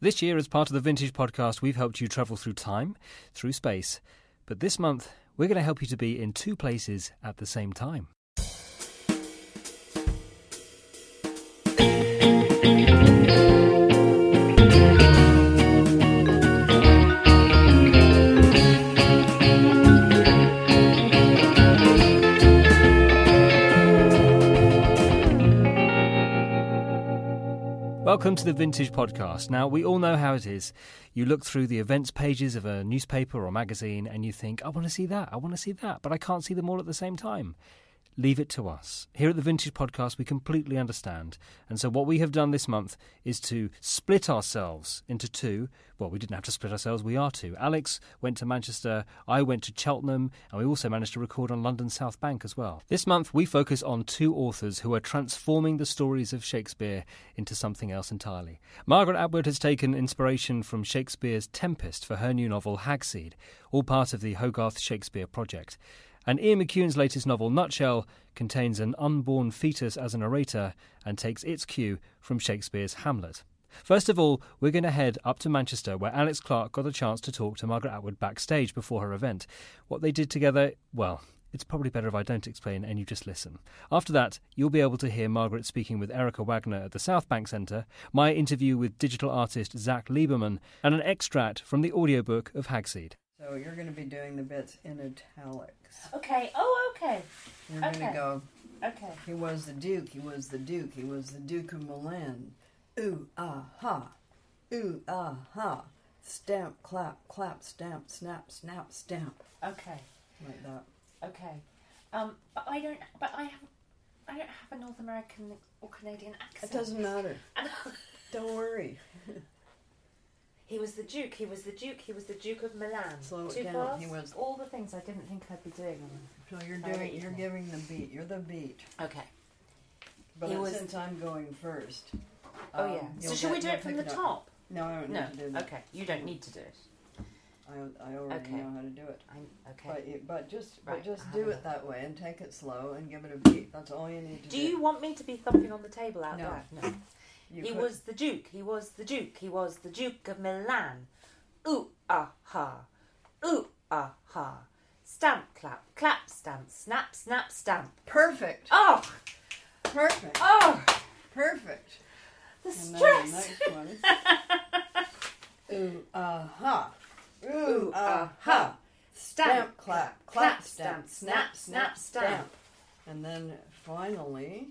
This year, as part of the Vintage Podcast, we've helped you travel through time, through space. But this month, we're going to help you to be in two places at the same time. Welcome to the Vintage Podcast. Now, we all know how it is. You look through the events pages of a newspaper or magazine and you think, I want to see that, I want to see that, but I can't see them all at the same time leave it to us. Here at the Vintage Podcast, we completely understand. And so, what we have done this month is to split ourselves into two. Well, we didn't have to split ourselves, we are two. Alex went to Manchester, I went to Cheltenham, and we also managed to record on London South Bank as well. This month, we focus on two authors who are transforming the stories of Shakespeare into something else entirely. Margaret Atwood has taken inspiration from Shakespeare's Tempest for her new novel Hagseed, all part of the Hogarth Shakespeare project. And Ian McEwan's latest novel, Nutshell, contains an unborn fetus as a narrator and takes its cue from Shakespeare's Hamlet. First of all, we're going to head up to Manchester, where Alex Clark got a chance to talk to Margaret Atwood backstage before her event. What they did together, well, it's probably better if I don't explain and you just listen. After that, you'll be able to hear Margaret speaking with Erica Wagner at the South Bank Centre, my interview with digital artist Zach Lieberman, and an extract from the audiobook of Hagseed. So you're going to be doing the bits in italics. Okay. Oh, okay. You're going to go. Okay. He was the Duke. He was the Duke. He was the Duke of Milan. Ooh ah ha, ooh ah ha. Stamp, clap, clap, stamp, snap, snap, stamp, Okay. like that. Okay. Um, but I don't. But I have. I don't have a North American or Canadian accent. It doesn't matter. Don't worry. he was the Duke. He was the Duke. He was the Duke of Milan. Slow it Too down. fast. He was- all the things I didn't think I'd be doing. So you're Very doing. You're equal. giving the beat. You're the beat. Okay. But He was- since I'm going first. Oh um, yeah. So you'll should we get- do you'll it from pick the up. top? No, I don't No. need to do that. Okay. You don't need to do it. I, I already Okay. know how to do it. I, okay. But you, but just Right, but just I do have it look. that way and take it slow and give it a beat. That's all you need to do. do you want me to be thumping on the table out No. loud? No. You he could- was the Duke. He was the Duke. He was the Duke of Milan. Ooh ah ha. Ooh ah ha. Stamp, clap, clap, stamp, snap, snap, stamp. perfect, Oh, perfect, oh, perfect. the And the stress. one. Ooh ah ha. Ooh ah ha. Stamp, clap, clap, stamp, stamp, snap, snap, stamp. stamp. And then finally,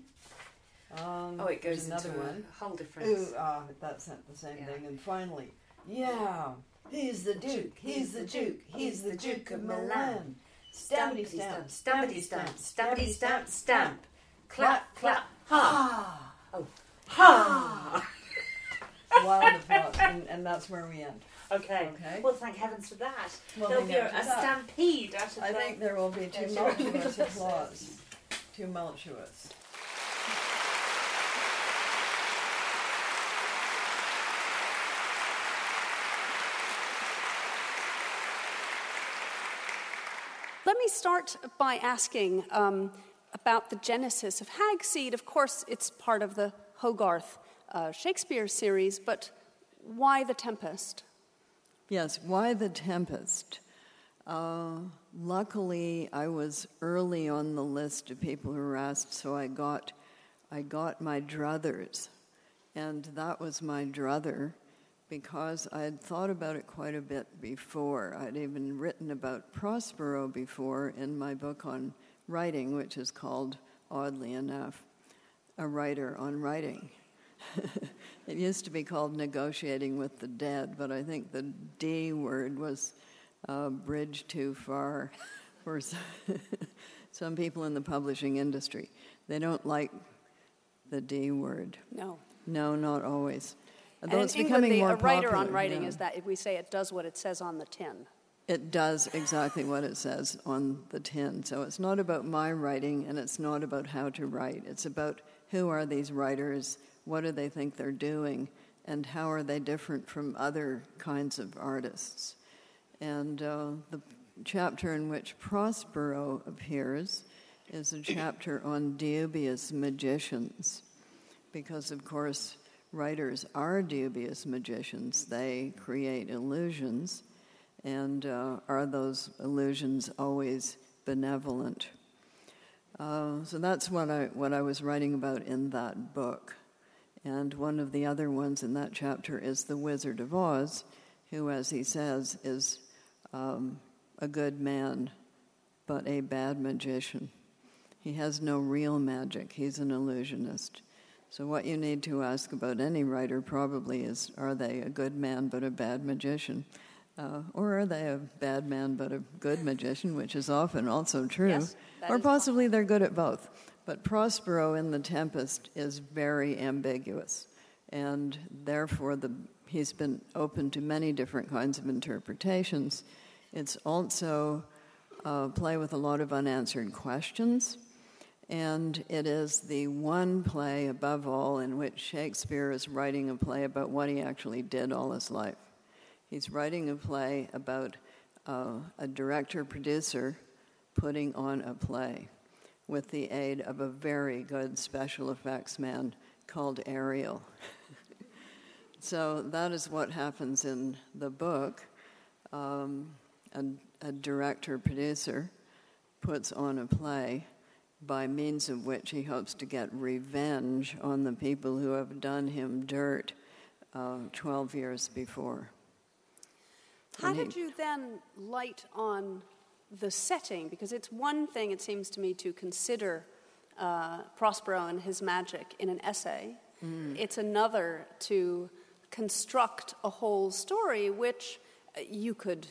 um, Oh, it goes another into one. a whole different. Ooh, ah, that's not the same Yeah. thing. And finally, yeah, he's the Duke, he's the Duke, he's the Duke of Milan. Stampity stamp, stampity stamp, stampity stamp, stamp. Clap, clap, ha. Oh, Ha. wild applause, and, and that's where we end. Okay. Okay. Well, thank heavens for that. Well, There'll be a, a stampede out of I the- think there will be too Yes, multituous yes. applause. Too me start by asking um, about the genesis of Hagseed. Of course, it's part of the Hogarth uh, Shakespeare series, but why The Tempest? Yes, why the Tempest? Uh, luckily, I was early on the list of people who were asked, so I got, I got my druthers, and that was my druther because I had thought about it quite a bit before. I'd even written about Prospero before in my book on writing, which is called, oddly enough, A Writer on Writing. it used to be called Negotiating with the Dead, but I think the D word was a bridge too far for some people in the publishing industry. They don't like the D word. No. No, not always. And Though in it's England, becoming the, more a writer popular, on writing yeah. is that if we say it does what it says on the tin. It does exactly what it says on the tin. So it's not about my writing and it's not about how to write. It's about who are these writers, what do they think they're doing, and how are they different from other kinds of artists. And uh, the chapter in which Prospero appears is a chapter on dubious magicians, because of course writers are dubious magicians. They create illusions, and uh, are those illusions always benevolent? Uh, so that's what I what I was writing about in that book. And one of the other ones in that chapter is the Wizard of Oz, who, as he says, is um, a good man, but a bad magician. He has no real magic, he's an illusionist. So, what you need to ask about any writer probably is are they a good man but a bad magician? Uh, or are they a bad man but a good magician, which is often also true? Yes, or possibly they're good at both. But Prospero in The Tempest is very ambiguous, and therefore the, he's been open to many different kinds of interpretations. It's also a play with a lot of unanswered questions, and it is the one play above all in which Shakespeare is writing a play about what he actually did all his life. He's writing a play about uh, a director producer putting on a play with the aid of a very good special effects man called Ariel. so that is what happens in the book. Um, a, a director producer puts on a play by means of which he hopes to get revenge on the people who have done him dirt uh, 12 years before. How he- did you then light on the setting? Because it's one thing, it seems to me, to consider uh, Prospero and his magic in an essay. It's another to construct a whole story, which uh, you could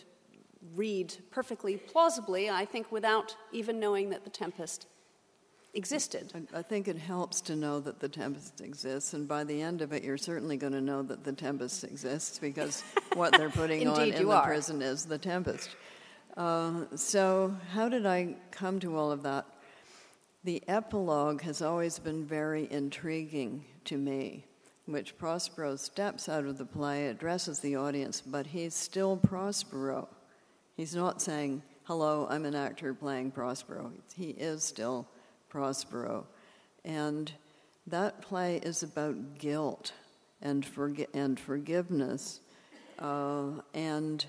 read perfectly plausibly, I think, without even knowing that the Tempest existed. I- I think it helps to know that the tempest exists, and by the end of it, you're certainly going to know that the tempest exists because what they're putting on in the are. prison is the tempest. Uh, so, how did I come to all of that? The epilogue has always been very intriguing to me, which Prospero steps out of the play, addresses the audience, but he's still Prospero. He's not saying, Hello, I'm an actor playing Prospero. He is still Prospero. And that play is about guilt and, forgi- and forgiveness uh, and,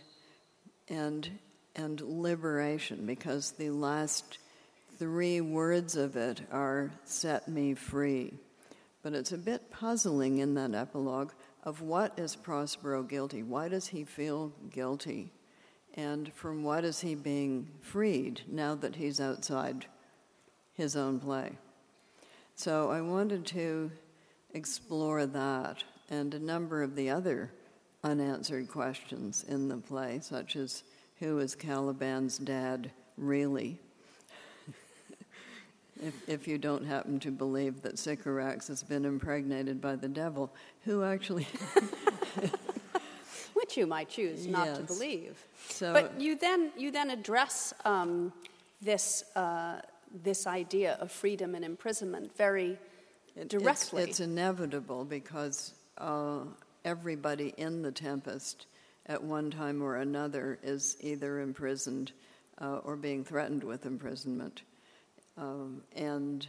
and, and liberation, because the last three words of it are set me free. But it's a bit puzzling in that epilogue of what is Prospero guilty? Why does he feel guilty? And from what is he being freed now that he's outside his own play? So I wanted to explore that and a number of the other unanswered questions in the play, such as who is Caliban's dad really? if, if you don't happen to believe that Sycorax has been impregnated by the devil, who actually. Which you might choose not to believe. So, But you then you then address um, this uh, this idea of freedom and imprisonment very directly. It's, it's inevitable because uh, everybody in the Tempest at one time or another is either imprisoned uh, or being threatened with imprisonment. Um, and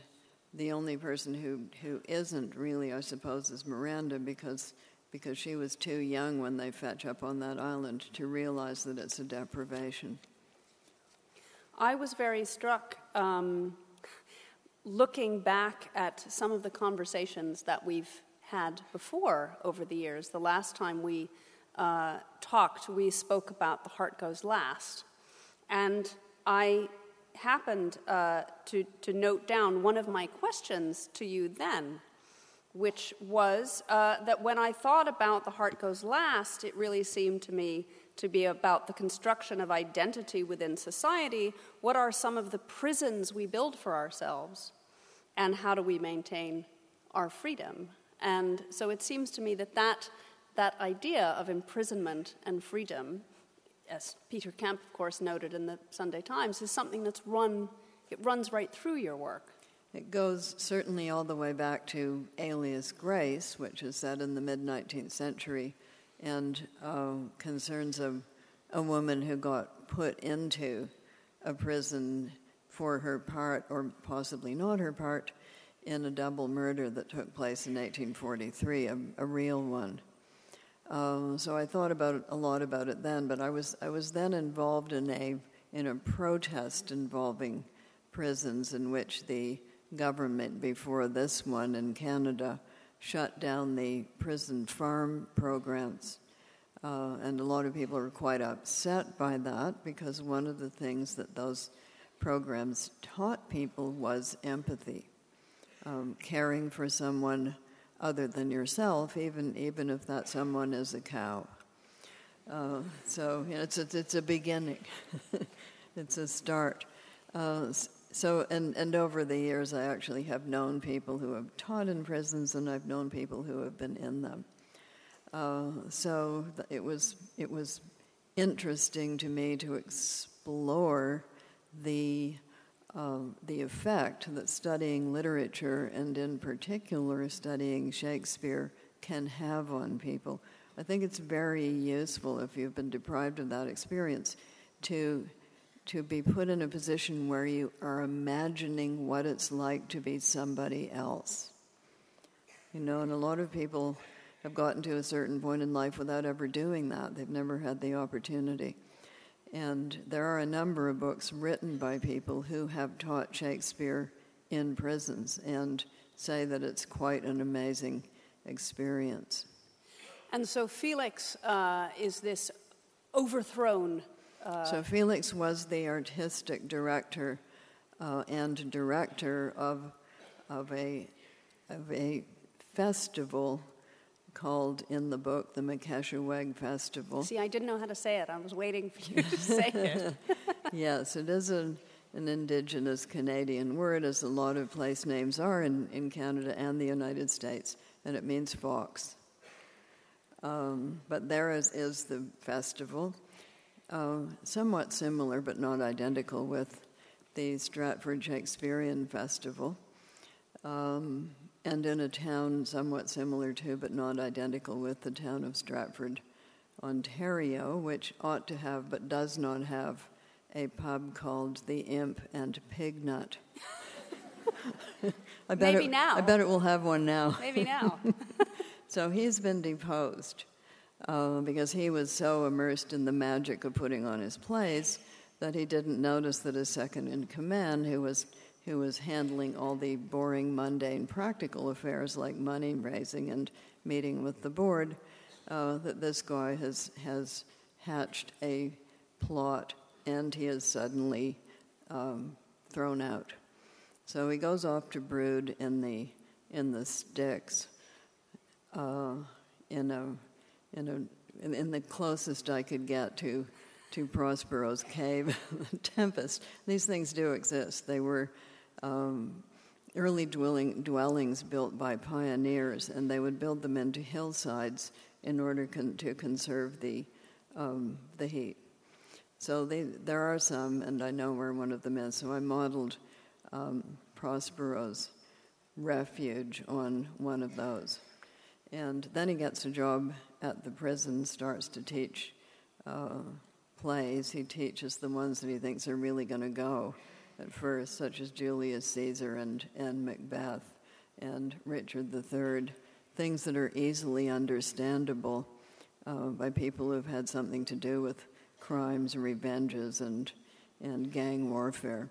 the only person who, who isn't really, I suppose, is Miranda because, because she was too young when they fetch up on that island to realize that it's a deprivation. I was very struck um, looking back at some of the conversations that we've had before over the years. The last time we uh, talked, we spoke about The Heart Goes Last. And I happened uh, to, to note down one of my questions to you then, which was uh, that when I thought about The Heart Goes Last, it really seemed to me to be about the construction of identity within society. What are some of the prisons we build for ourselves? And how do we maintain our freedom? And so it seems to me that that, that idea of imprisonment and freedom, as Peter Kemp, of course, noted in the Sunday Times, is something that's run, it runs right through your work. It goes certainly all the way back to Alias Grace, which is set in the mid 19th century and uh, concerns a, a woman who got put into a prison for her part, or possibly not her part, in a double murder that took place in 1843, a, a real one. Um, so I thought about it, a lot about it then, but I was I was then involved in a in a protest involving prisons in which the government before this one in Canada shut down the prison farm programs. Uh, and a lot of people are quite upset by that because one of the things that those programs taught people was empathy, um, caring for someone other than yourself, even even if that someone is a cow. Uh, so it's a, it's a beginning, it's a start. Uh, so and and over the years, I actually have known people who have taught in prisons, and I've known people who have been in them. Uh, so it was it was interesting to me to explore the uh, the effect that studying literature and in particular studying Shakespeare can have on people. I think it's very useful if you've been deprived of that experience to to be put in a position where you are imagining what it's like to be somebody else. You know, and a lot of people have gotten to a certain point in life without ever doing that. They've never had the opportunity. And there are a number of books written by people who have taught Shakespeare in prisons and say that it's quite an amazing experience. And so Felix uh, is this overthrown. Uh... So Felix was the artistic director uh, and director of, of, a, of a festival called in the book the Makeshiweg Festival. See, I didn't know how to say it. I was waiting for you to say it. yes, it is an, an indigenous Canadian word, as a lot of place names are in, in Canada and the United States, and it means fox. Um, but there is, is the festival, uh, somewhat similar but not identical with the Stratford Shakespearean Festival. Um, and in a town somewhat similar to, but not identical with, the town of Stratford, Ontario, which ought to have, but does not have, a pub called the Imp and Pignut. I bet Maybe it, now. I bet it will have one now. Maybe now. so he's been deposed uh, because he was so immersed in the magic of putting on his plays that he didn't notice that his second in command, who was who was handling all the boring, mundane, practical affairs like money raising and meeting with the board, uh, that this guy has, has hatched a plot and he is suddenly um, thrown out. So he goes off to brood in the, in the sticks uh, in, a, in, a, in the closest I could get to to Prospero's cave, the Tempest. These things do exist. They were um, early dwelling, dwellings built by pioneers, and they would build them into hillsides in order con- to conserve the, um, the heat. So they, there are some, and I know where one of them is. So I modeled um, Prospero's refuge on one of those. And then he gets a job at the prison, starts to teach uh, plays. He teaches the ones that he thinks are really going to go at first, such as Julius Caesar and, and Macbeth and Richard III, things that are easily understandable uh, by people who've had something to do with crimes, and revenges, and, and gang warfare.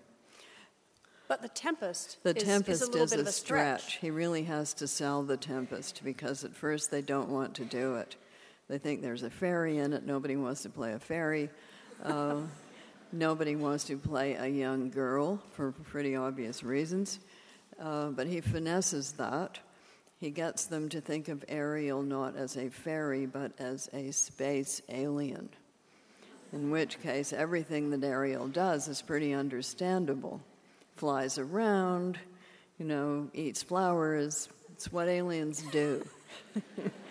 But the Tempest the is, Tempest is a, is a, a stretch. stretch. He really has to sell the Tempest because at first they don't want to do it. They think there's a fairy in it. Nobody wants to play a fairy. Uh, Nobody wants to play a young girl for pretty obvious reasons, uh, but he finesses that. He gets them to think of Ariel not as a fairy, but as a space alien. In which case, everything that Ariel does is pretty understandable. Flies around, you know, eats flowers. It's what aliens do.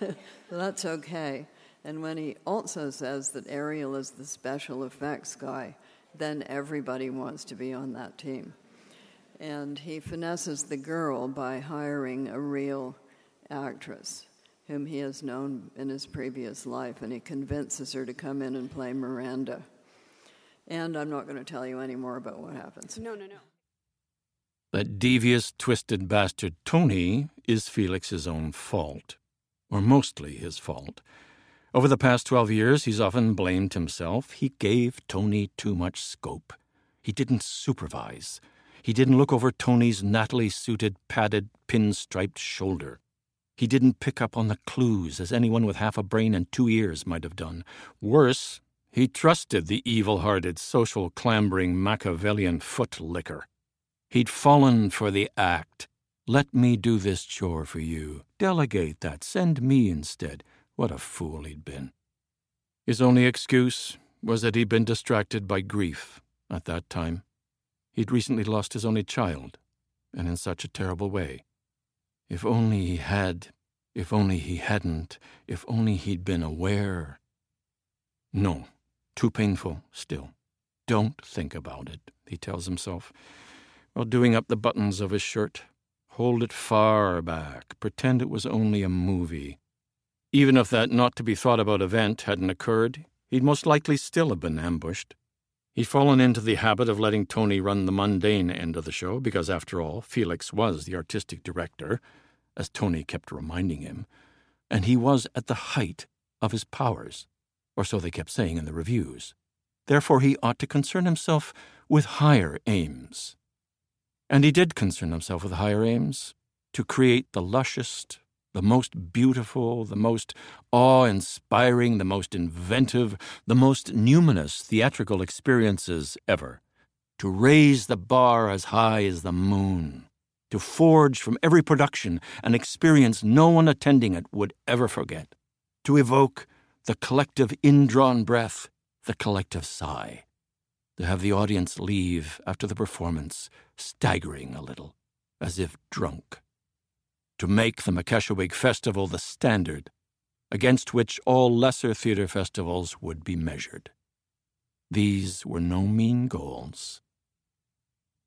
so that's okay. And when he also says that Ariel is the special effects guy, then everybody wants to be on that team. And he finesses the girl by hiring a real actress whom he has known in his previous life, and he convinces her to come in and play Miranda. And I'm not going to tell you any more about what happens. No, no, no. That devious, twisted bastard Tony is Felix's own fault, or mostly his fault. Over the past 12 years, he's often blamed himself. He gave Tony too much scope. He didn't supervise. He didn't look over Tony's nattily suited, padded, pinstriped shoulder. He didn't pick up on the clues as anyone with half a brain and two ears might have done. Worse, he trusted the evil hearted, social clambering Machiavellian foot licker. He'd fallen for the act. Let me do this chore for you. Delegate that. Send me instead. What a fool he'd been. His only excuse was that he'd been distracted by grief at that time. He'd recently lost his only child, and in such a terrible way. If only he had, if only he hadn't, if only he'd been aware. No, too painful still. Don't think about it, he tells himself, while doing up the buttons of his shirt. Hold it far back, pretend it was only a movie. Even if that not to be thought about event hadn't occurred, he'd most likely still have been ambushed. He'd fallen into the habit of letting Tony run the mundane end of the show because, after all, Felix was the artistic director, as Tony kept reminding him, and he was at the height of his powers, or so they kept saying in the reviews. Therefore, he ought to concern himself with higher aims. And he did concern himself with higher aims to create the lushest, the most beautiful, the most awe inspiring, the most inventive, the most numinous theatrical experiences ever, to raise the bar as high as the moon, to forge from every production an experience no one attending it would ever forget, to evoke the collective indrawn breath, the collective sigh, to have the audience leave after the performance staggering a little, as if drunk to make the Makeshiweg Festival the standard against which all lesser theater festivals would be measured. These were no mean goals.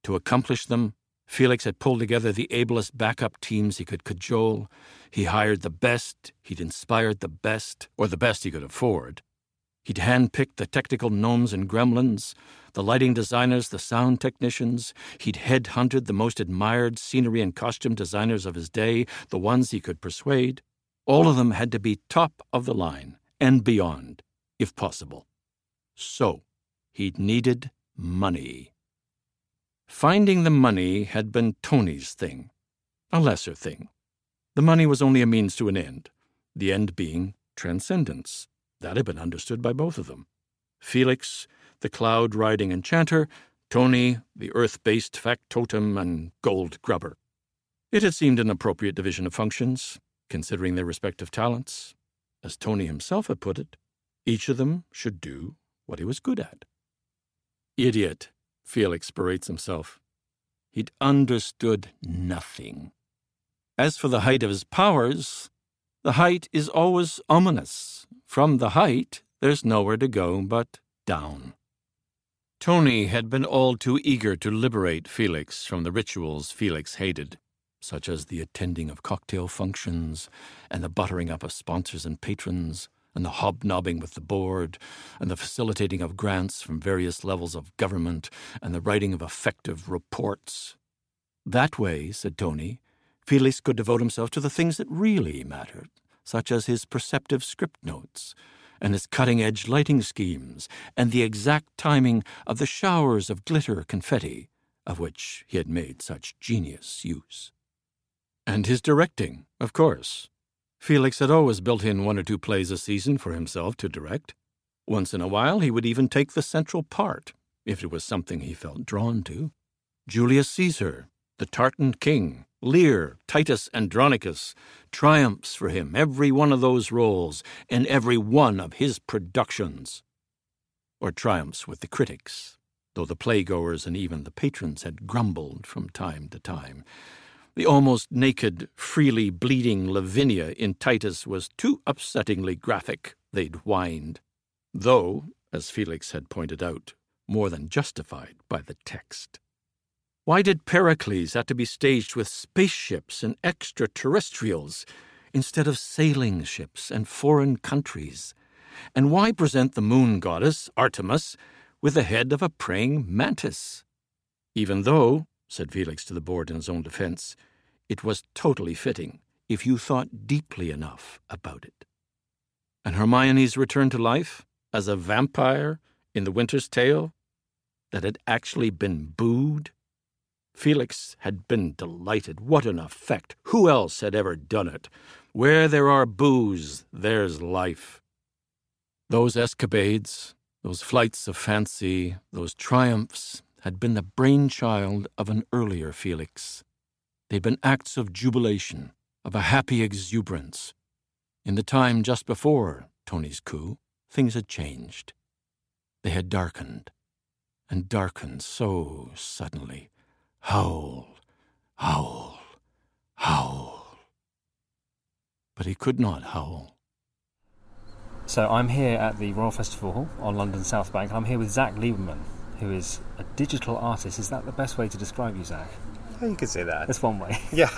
To accomplish them, Felix had pulled together the ablest backup teams he could cajole. He hired the best, he'd inspired the best, or the best he could afford. He'd handpicked the technical gnomes and gremlins, the lighting designers, the sound technicians. He'd head-hunted the most admired scenery and costume designers of his day, the ones he could persuade. All of them had to be top of the line and beyond, if possible. So, he'd needed money. Finding the money had been Tony's thing, a lesser thing. The money was only a means to an end, the end being transcendence. That had been understood by both of them. Felix, the cloud riding enchanter, Tony, the earth based factotum and gold grubber. It had seemed an appropriate division of functions, considering their respective talents. As Tony himself had put it, each of them should do what he was good at. Idiot, Felix berates himself. He'd understood nothing. As for the height of his powers, the height is always ominous. From the height, there's nowhere to go but down. Tony had been all too eager to liberate Felix from the rituals Felix hated, such as the attending of cocktail functions, and the buttering up of sponsors and patrons, and the hobnobbing with the board, and the facilitating of grants from various levels of government, and the writing of effective reports. That way, said Tony, Felix could devote himself to the things that really mattered, such as his perceptive script notes, and his cutting edge lighting schemes, and the exact timing of the showers of glitter confetti, of which he had made such genius use. And his directing, of course. Felix had always built in one or two plays a season for himself to direct. Once in a while, he would even take the central part, if it was something he felt drawn to. Julius Caesar, the Tartan King, Lear, Titus Andronicus, triumphs for him, every one of those roles, in every one of his productions. Or triumphs with the critics, though the playgoers and even the patrons had grumbled from time to time. The almost naked, freely bleeding Lavinia in Titus was too upsettingly graphic, they'd whined. Though, as Felix had pointed out, more than justified by the text. Why did Pericles have to be staged with spaceships and extraterrestrials instead of sailing ships and foreign countries? And why present the moon goddess, Artemis, with the head of a praying mantis? Even though, said Felix to the board in his own defense. It was totally fitting if you thought deeply enough about it. And Hermione's return to life as a vampire in the Winter's Tale that had actually been booed? Felix had been delighted. What an effect! Who else had ever done it? Where there are boos, there's life. Those escapades, those flights of fancy, those triumphs had been the brainchild of an earlier Felix. They'd been acts of jubilation, of a happy exuberance. In the time just before Tony's coup, things had changed. They had darkened, and darkened so suddenly. Howl, howl, howl. But he could not howl. So I'm here at the Royal Festival Hall on London South Bank. I'm here with Zach Lieberman, who is a digital artist. Is that the best way to describe you, Zach? Yeah, you could say that. That's one way. Yeah.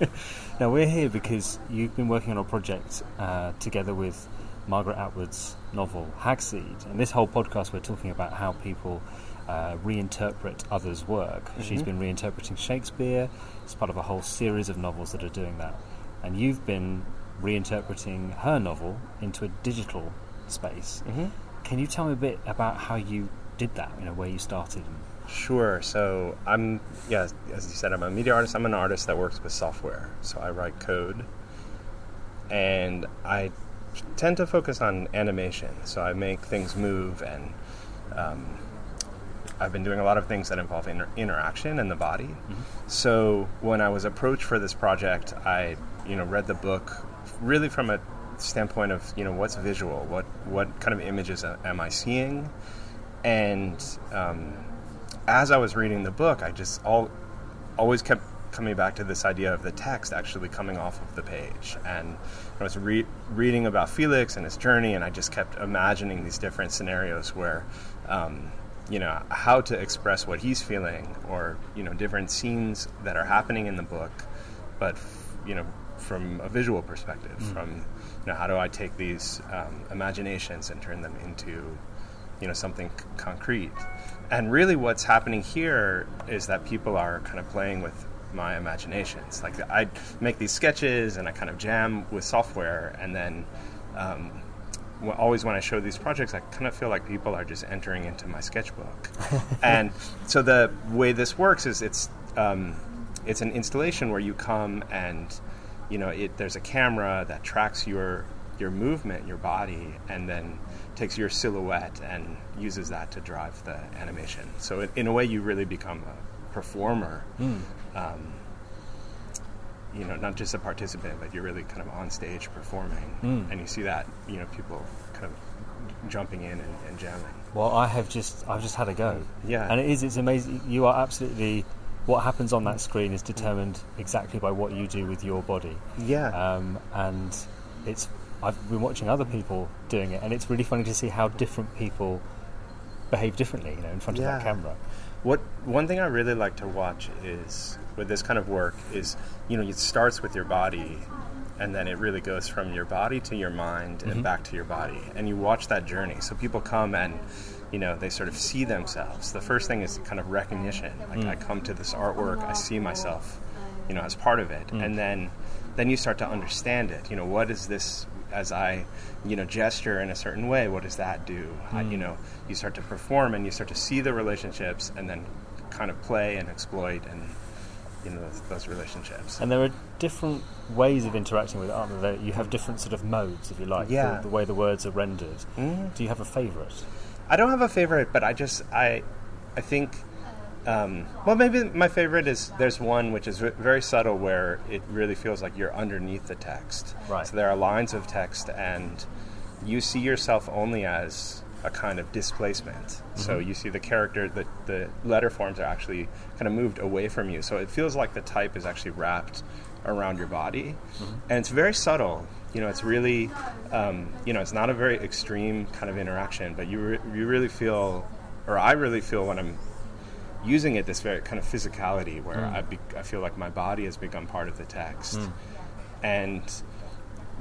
now we're here because you've been working on a project uh, together with Margaret Atwood's novel Hagseed, and this whole podcast we're talking about how people uh, reinterpret others' work. Mm-hmm. She's been reinterpreting Shakespeare. It's part of a whole series of novels that are doing that, and you've been reinterpreting her novel into a digital space. Mm-hmm. Can you tell me a bit about how you did that? You know, where you started. Sure. So I'm, yeah, as you said, I'm a media artist. I'm an artist that works with software. So I write code, and I tend to focus on animation. So I make things move, and um, I've been doing a lot of things that involve inter- interaction in the body. Mm-hmm. So when I was approached for this project, I, you know, read the book really from a standpoint of you know what's visual, what what kind of images am I seeing, and um, as I was reading the book, I just all always kept coming back to this idea of the text actually coming off of the page. And I was re- reading about Felix and his journey, and I just kept imagining these different scenarios where, um, you know, how to express what he's feeling, or you know, different scenes that are happening in the book, but you know, from a visual perspective, mm. from you know, how do I take these um, imaginations and turn them into you know something c- concrete and really what's happening here is that people are kind of playing with my imaginations like i make these sketches and i kind of jam with software and then um, always when i show these projects i kind of feel like people are just entering into my sketchbook and so the way this works is it's um, it's an installation where you come and you know it, there's a camera that tracks your your movement your body and then takes your silhouette and uses that to drive the animation. So it, in a way, you really become a performer. Mm. Um, you know, not just a participant, but you're really kind of on stage performing, mm. and you see that you know people kind of jumping in and, and, jamming. Well, I have just I've just had a go. Yeah, and it is it's amazing. You are absolutely what happens on that screen is determined exactly by what you do with your body. Yeah, um, and it's I've been watching other people doing it, and it's really funny to see how different people behave differently, you know, in front yeah. of that camera. What one thing I really like to watch is with this kind of work is you know it starts with your body, and then it really goes from your body to your mind and mm-hmm. back to your body, and you watch that journey. So people come and you know they sort of see themselves. The first thing is kind of recognition. Like mm. I come to this artwork, I see myself, you know, as part of it, mm. and then then you start to understand it. You know, what is this as I, you know, gesture in a certain way, what does that do? Mm. I, you know, you start to perform and you start to see the relationships and then kind of play and exploit and know those, those relationships. And there are different ways of interacting with art. There, you have different sort of modes, if you like, yeah. the, the way the words are rendered. Mm. Do you have a favourite? I don't have a favorite, but I just I I think um, well, maybe my favorite is there's one which is very subtle where it really feels like you're underneath the text. Right. So there are lines of text, and you see yourself only as a kind of displacement. Mm-hmm. So you see the character, the, the letter forms are actually kind of moved away from you. So it feels like the type is actually wrapped around your body, mm-hmm. and it's very subtle. You know, it's really, um, you know, it's not a very extreme kind of interaction, but you re- you really feel, or I really feel when I'm using it this very kind of physicality where mm. I, be, I feel like my body has become part of the text mm. and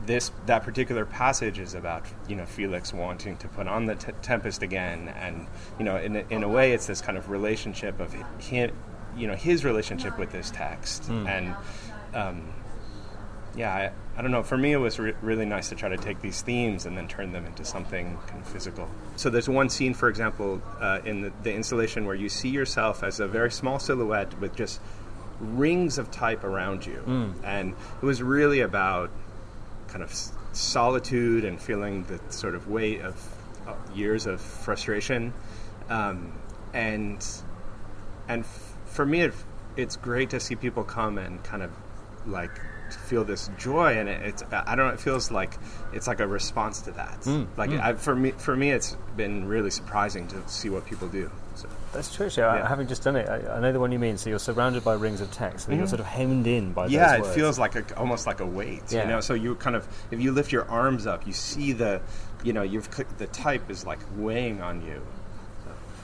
this that particular passage is about you know Felix wanting to put on the t- tempest again and you know in a, in a way it's this kind of relationship of him you know his relationship with this text Mm. and um, yeah I, I don't know for me it was re- really nice to try to take these themes and then turn them into something kind of physical so there's one scene for example uh, in the, the installation where you see yourself as a very small silhouette with just rings of type around you Mm. and it was really about kind of solitude and feeling the sort of weight of years of frustration um, and and f- for me, it, it's great to see people come and kind of like feel this joy, and it, it's I don't know, it feels like it's like a response to that. Mm, like mm. I, for me, for me, it's been really surprising to see what people do. So. That's true. So I- Yeah. having just done it, I, I know the one you mean. So you're surrounded by rings of text, and you're Mhm. sort of hemmed in by those. yeah, those it words. feels like a, almost like a weight. Yeah. You know, so you kind of if you lift your arms up, you see the, you know, you've cl- the type is like weighing on you.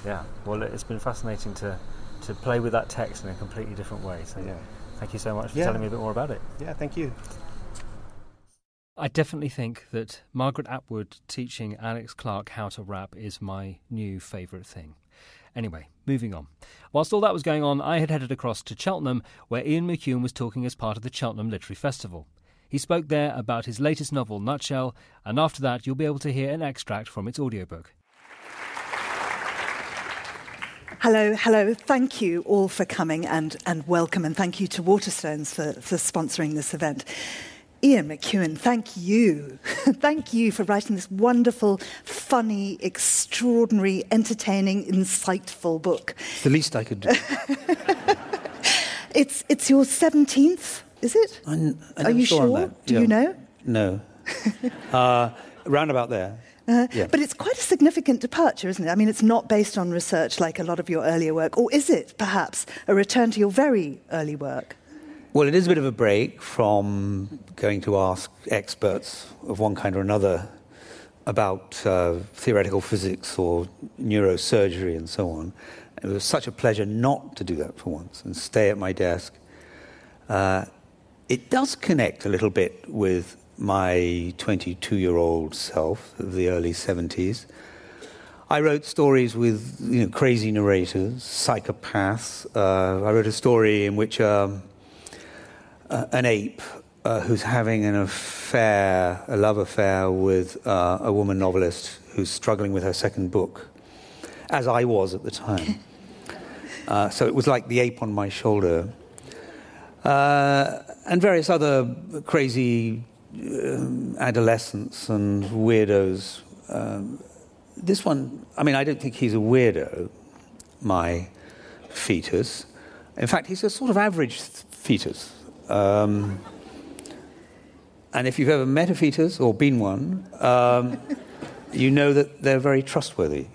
Yeah. Well, it's been fascinating to to play with that text in a completely different way. So Yeah. thank you so much for Yeah. telling me a bit more about it. Yeah, thank you. I definitely think that Margaret Atwood teaching Alex Clark how to rap is my new favourite thing. Anyway, moving on. Whilst all that was going on, I had headed across to Cheltenham, where Ian McEwan was talking as part of the Cheltenham Literary Festival. He spoke there about his latest novel, Nutshell, and after that, you'll be able to hear an extract from its audiobook. Hello, hello. Thank you all for coming and, and welcome, and thank you to Waterstones for, for sponsoring this event. Ian McEwan, thank you. thank you for writing this wonderful, funny, extraordinary, entertaining, insightful book. It's the least I could do. It's, it's your 17th, is it? I'm, I'm Are you sure? on sure? that. Do Yeah. you know? No. uh, round about there. Uh, Yeah. But it's quite a significant departure, isn't it? I mean, it's not based on research like a lot of your earlier work, or is it perhaps a return to your very early work? Well, it is a bit of a break from going to ask experts of one kind or another about uh, theoretical physics or neurosurgery and so on. It was such a pleasure not to do that for once and stay at my desk. Uh, it does connect a little bit with my 22 year old self of the early 70s. I wrote stories with you know, crazy narrators, psychopaths. Uh, I wrote a story in which um, uh, an ape uh, who's having an affair, a love affair with uh, a woman novelist who's struggling with her second book, as I was at the time. Uh, so it was like the ape on my shoulder. Uh, and various other crazy um, adolescents and weirdos. Um, this one, I mean, I don't think he's a weirdo, my fetus. In fact, he's a sort of average th- fetus. Um, and if you've ever met a fetus or been one, um, you know that they're very trustworthy.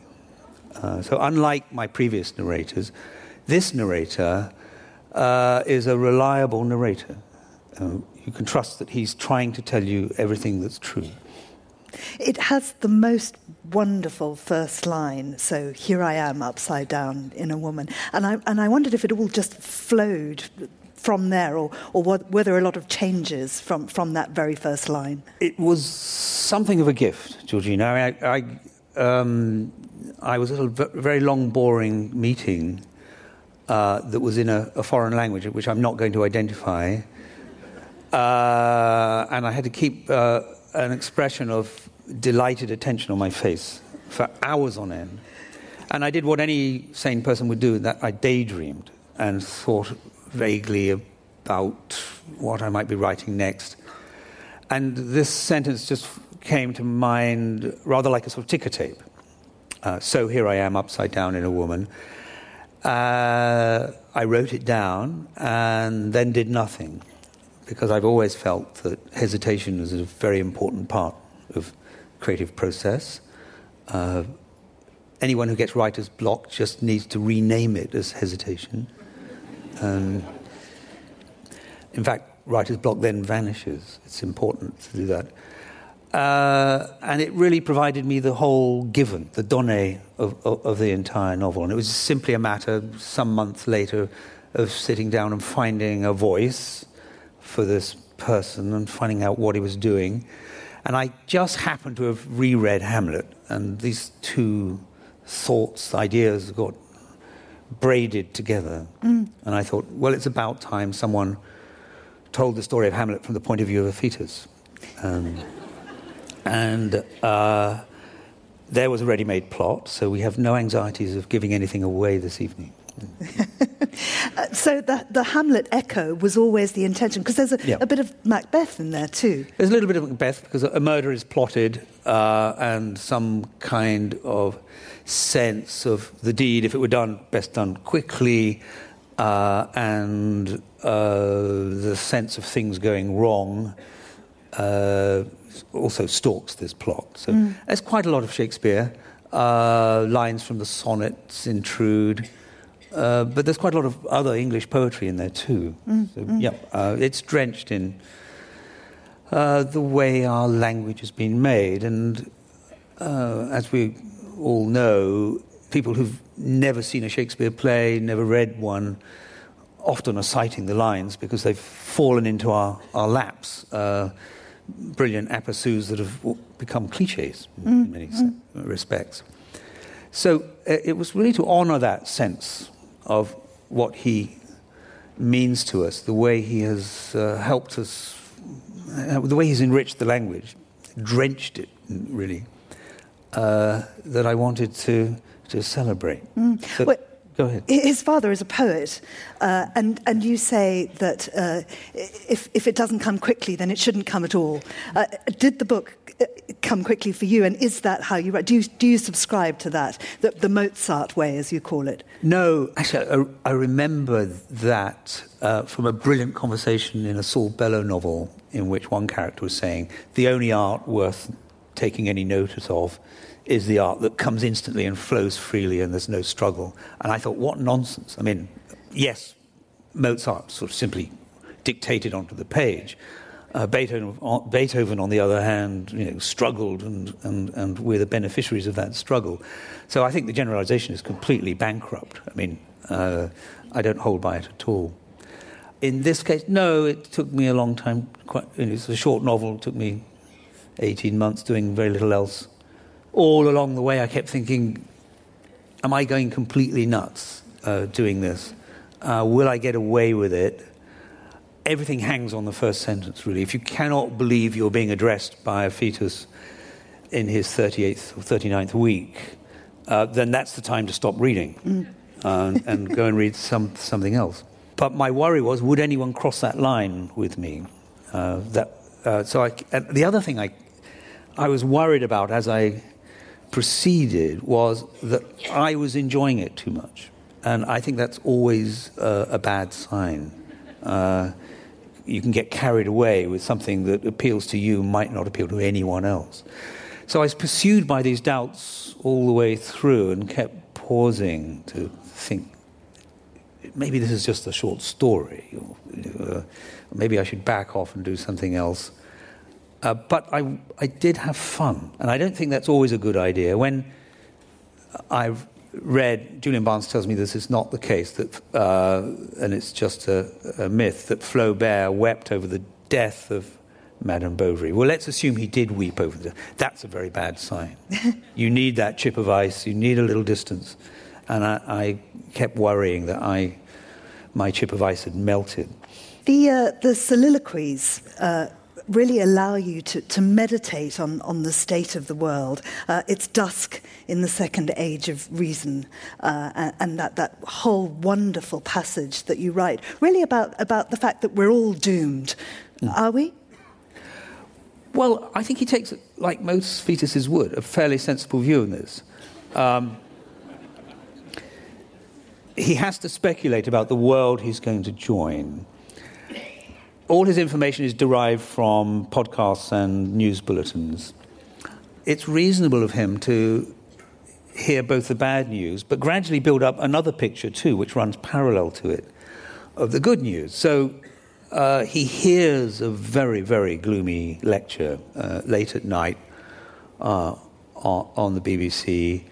Uh, so, unlike my previous narrators, this narrator uh, is a reliable narrator. Uh, you can trust that he's trying to tell you everything that's true. It has the most wonderful first line. So here I am, upside down in a woman, and I and I wondered if it all just flowed from there, or or were there a lot of changes from from that very first line? It was something of a gift, Georgina. I, I, um, I was at a very long, boring meeting uh, that was in a, a foreign language, which I'm not going to identify. Uh, and I had to keep uh, an expression of delighted attention on my face for hours on end. And I did what any sane person would do, that I daydreamed and thought vaguely about what I might be writing next. And this sentence just came to mind rather like a sort of ticker tape. Uh, so here I am, upside down in a woman. Uh, I wrote it down and then did nothing because I've always felt that hesitation is a very important part of creative process. Uh, anyone who gets writer's block just needs to rename it as hesitation. Um, in fact, writer's block then vanishes. It's important to do that. Uh, and it really provided me the whole given, the donné of, of, of the entire novel. And it was simply a matter, some months later, of sitting down and finding a voice for this person and finding out what he was doing. And I just happened to have reread Hamlet, and these two thoughts, ideas got braided together. And I thought, well, it's about time someone told the story of Hamlet from the point of view of a fetus. Um, and uh, there was a ready made plot, so we have no anxieties of giving anything away this evening. So the, the Hamlet echo was always the intention, because there's a, Yeah. a bit of Macbeth in there too. There's a little bit of Macbeth because a murder is plotted uh, and some kind of sense of the deed, if it were done, best done quickly, uh, and uh, the sense of things going wrong uh, also stalks this plot. So there's quite a lot of Shakespeare. Uh, lines from the sonnets intrude. Uh, but there's quite a lot of other English poetry in there too. So, yeah, uh, it's drenched in uh, the way our language has been made. And uh, as we all know, people who've never seen a Shakespeare play, never read one, often are citing the lines because they've fallen into our, our laps. Uh, brilliant aperçus that have become cliches in many se- respects. So it was really to honor that sense of what he means to us, the way he has uh, helped us, uh, the way he's enriched the language, drenched it, really, uh, that I wanted to, to celebrate. So- Well, go ahead. His father is a poet, uh, and, and you say that uh, if, if it doesn't come quickly, then it shouldn't come at all. Uh, did the book uh, come quickly for you, and is that how you write? Do you, do you subscribe to that, the, the Mozart way, as you call it? No, actually, I, I remember that uh, from a brilliant conversation in a Saul Bellow novel in which one character was saying, the only art worth taking any notice of is the art that comes instantly and flows freely and there's no struggle. And I thought, what nonsense. I mean, yes, Mozart sort of simply dictated onto the page. Uh, Beethoven, Beethoven, on the other hand, you know, struggled, and, and, and we're the beneficiaries of that struggle. So I think the generalization is completely bankrupt. I mean, uh, I don't hold by it at all. In this case, no, it took me a long time. Quite, it's a short novel. It took me 18 months doing very little else. All along the way, I kept thinking, am I going completely nuts uh, doing this? Uh, will I get away with it? Everything hangs on the first sentence, really. If you cannot believe you're being addressed by a fetus in his 38th or 39th week, uh, then that's the time to stop reading uh, and go and read some, something else. But my worry was, would anyone cross that line with me? Uh, that, uh, so I, and the other thing I, I was worried about as I proceeded was that I was enjoying it too much. And I think that's always a bad sign. Uh, you can get carried away with something that appeals to you might not appeal to anyone else. So I was pursued by these doubts all the way through and kept pausing to think maybe this is just a short story, or uh, maybe I should back off and do something else. Uh, but I, I did have fun, and I don't think that's always a good idea. When I've read, Julian Barnes tells me this is not the case, that, uh, and it's just a, a myth, that Flaubert wept over the death of Madame Bovary. Well, let's assume he did weep over the That's a very bad sign. you need that chip of ice, you need a little distance. And I, I kept worrying that I, my chip of ice had melted. The, uh, the soliloquies uh, really allow you to, to meditate on, on the state of the world. Uh, it's dusk in the second age of reason, uh, and, that, that whole wonderful passage that you write, really about, about the fact that we're all doomed. Are we? Well, I think he takes, like most fetuses would, a fairly sensible view on this. Um, he has to speculate about the world he's going to join. All his information is derived from podcasts and news bulletins. It's reasonable of him to hear both the bad news, but gradually build up another picture too, which runs parallel to it, of the good news. So uh, he hears a very, very gloomy lecture uh, late at night uh, on, on the BBC.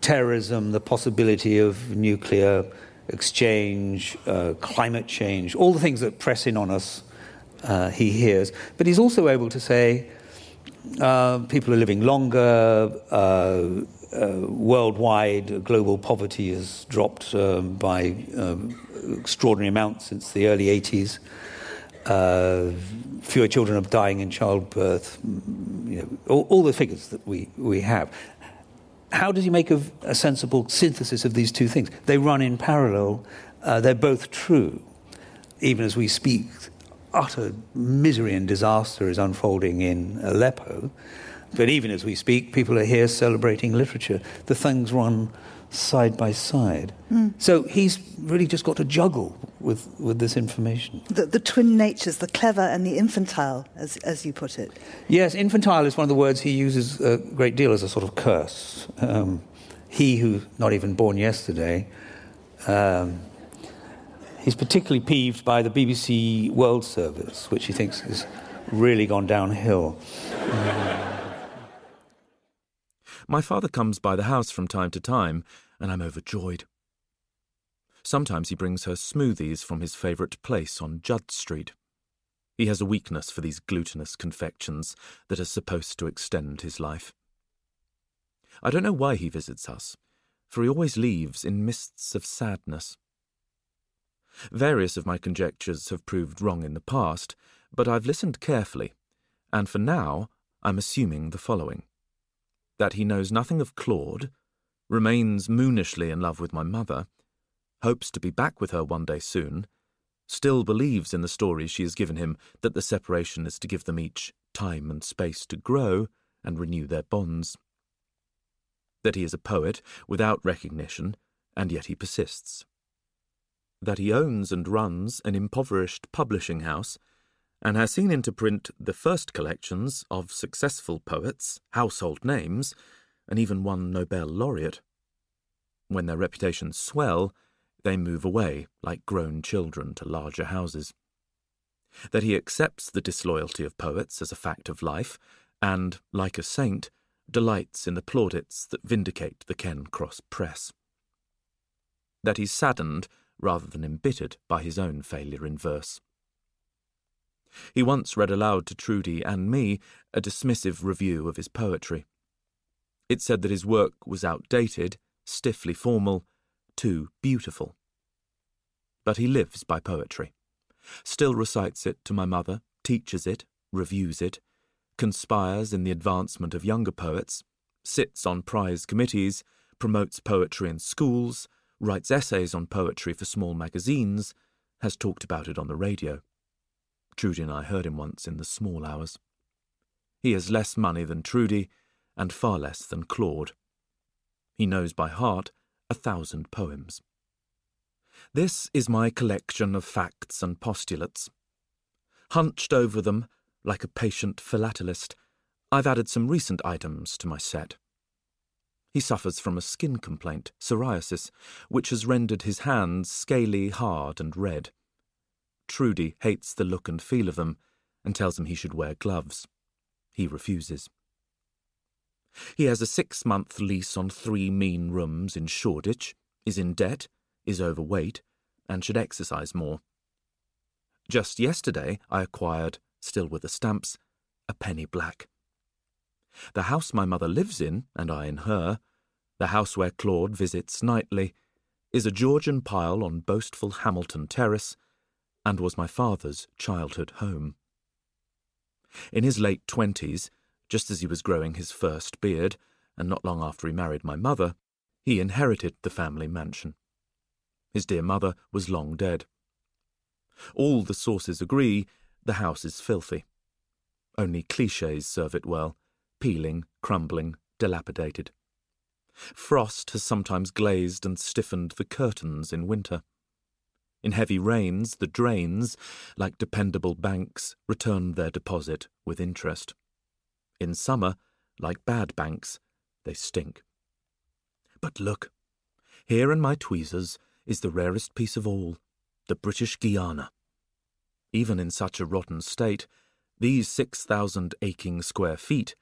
Terrorism, the possibility of nuclear exchange, uh, climate change, all the things that press in on us, uh, he hears. But he's also able to say, Uh, people are living longer. Uh, uh, worldwide, global poverty has dropped um, by um, extraordinary amounts since the early 80s. Uh, fewer children are dying in childbirth. You know, all, all, the figures that we, we have. How does he make a, a sensible synthesis of these two things? They run in parallel. Uh, they're both true. Even as we speak, utter misery and disaster is unfolding in Aleppo. But even as we speak, people are here celebrating literature. The things run side by side. Mm. So he's really just got to juggle with, with this information. The, the, twin natures, the clever and the infantile, as, as you put it. Yes, infantile is one of the words he uses a great deal as a sort of curse. Um, he who not even born yesterday. Um, he's particularly peeved by the BBC World Service, which he thinks has really gone downhill. Um, my father comes by the house from time to time, and I'm overjoyed. Sometimes he brings her smoothies from his favourite place on Judd Street. He has a weakness for these glutinous confections that are supposed to extend his life. I don't know why he visits us, for he always leaves in mists of sadness. Various of my conjectures have proved wrong in the past, but I've listened carefully, and for now I'm assuming the following that he knows nothing of Claude, remains moonishly in love with my mother, hopes to be back with her one day soon, still believes in the stories she has given him that the separation is to give them each time and space to grow and renew their bonds. That he is a poet without recognition, and yet he persists. That he owns and runs an impoverished publishing house and has seen into print the first collections of successful poets, household names, and even one Nobel laureate. When their reputations swell, they move away like grown children to larger houses. That he accepts the disloyalty of poets as a fact of life, and, like a saint, delights in the plaudits that vindicate the Cairncross press. That he's saddened rather than embittered by his own failure in verse. He once read aloud to Trudy and me a dismissive review of his poetry. It said that his work was outdated, stiffly formal, too beautiful. But he lives by poetry, still recites it to my mother, teaches it, reviews it, conspires in the advancement of younger poets, sits on prize committees, promotes poetry in schools, writes essays on poetry for small magazines, has talked about it on the radio. Trudy and I heard him once in the small hours. He has less money than Trudy, and far less than Claude. He knows by heart a thousand poems. This is my collection of facts and postulates. Hunched over them, like a patient philatelist, I've added some recent items to my set. He suffers from a skin complaint, psoriasis, which has rendered his hands scaly, hard, and red. Trudy hates the look and feel of them and tells him he should wear gloves. He refuses. He has a six month lease on three mean rooms in Shoreditch, is in debt, is overweight, and should exercise more. Just yesterday I acquired, still with the stamps, a penny black. The house my mother lives in, and I in her, the house where Claude visits nightly, is a Georgian pile on boastful Hamilton Terrace and was my father's childhood home. In his late twenties, just as he was growing his first beard, and not long after he married my mother, he inherited the family mansion. His dear mother was long dead. All the sources agree the house is filthy. Only cliches serve it well peeling, crumbling, dilapidated. Frost has sometimes glazed and stiffened the curtains in winter. In heavy rains, the drains, like dependable banks, return their deposit with interest. In summer, like bad banks, they stink. But look, here in my tweezers is the rarest piece of all, the British Guiana. Even in such a rotten state, these 6,000 aching square feet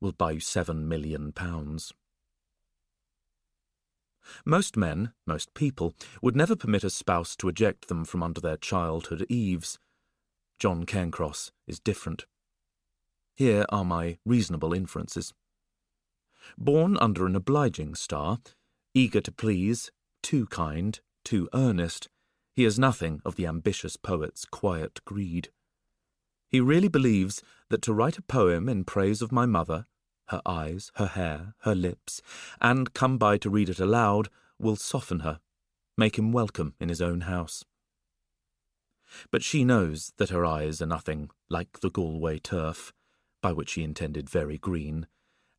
will buy you seven million pounds. Most men, most people, would never permit a spouse to eject them from under their childhood eaves. John Cairncross is different. Here are my reasonable inferences. Born under an obliging star, eager to please, too kind, too earnest, he has nothing of the ambitious poet's quiet greed. He really believes that to write a poem in praise of my mother, her eyes, her hair, her lips, and come by to read it aloud, will soften her, make him welcome in his own house. But she knows that her eyes are nothing like the Galway turf, by which she intended very green,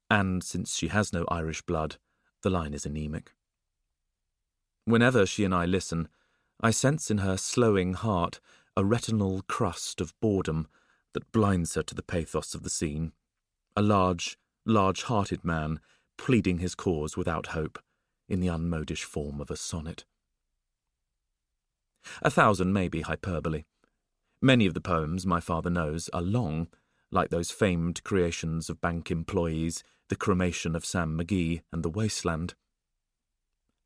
and since she has no Irish blood, the line is anemic. Whenever she and I listen, I sense in her slowing heart a retinal crust of boredom that blinds her to the pathos of the scene. A large, large hearted man pleading his cause without hope in the unmodish form of a sonnet. A thousand may be hyperbole. Many of the poems my father knows are long, like those famed creations of bank employees, the cremation of Sam McGee, and the wasteland.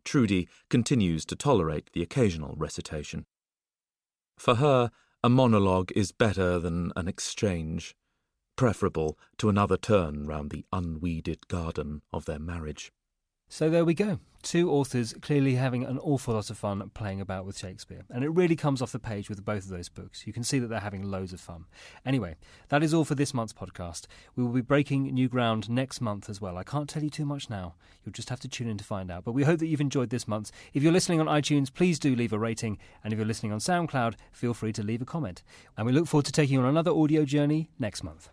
Trudy continues to tolerate the occasional recitation. For her, a monologue is better than an exchange, preferable to another turn round the unweeded garden of their marriage. So there we go. Two authors clearly having an awful lot of fun playing about with Shakespeare. And it really comes off the page with both of those books. You can see that they're having loads of fun. Anyway, that is all for this month's podcast. We will be breaking new ground next month as well. I can't tell you too much now. You'll just have to tune in to find out. But we hope that you've enjoyed this month. If you're listening on iTunes, please do leave a rating. And if you're listening on SoundCloud, feel free to leave a comment. And we look forward to taking you on another audio journey next month.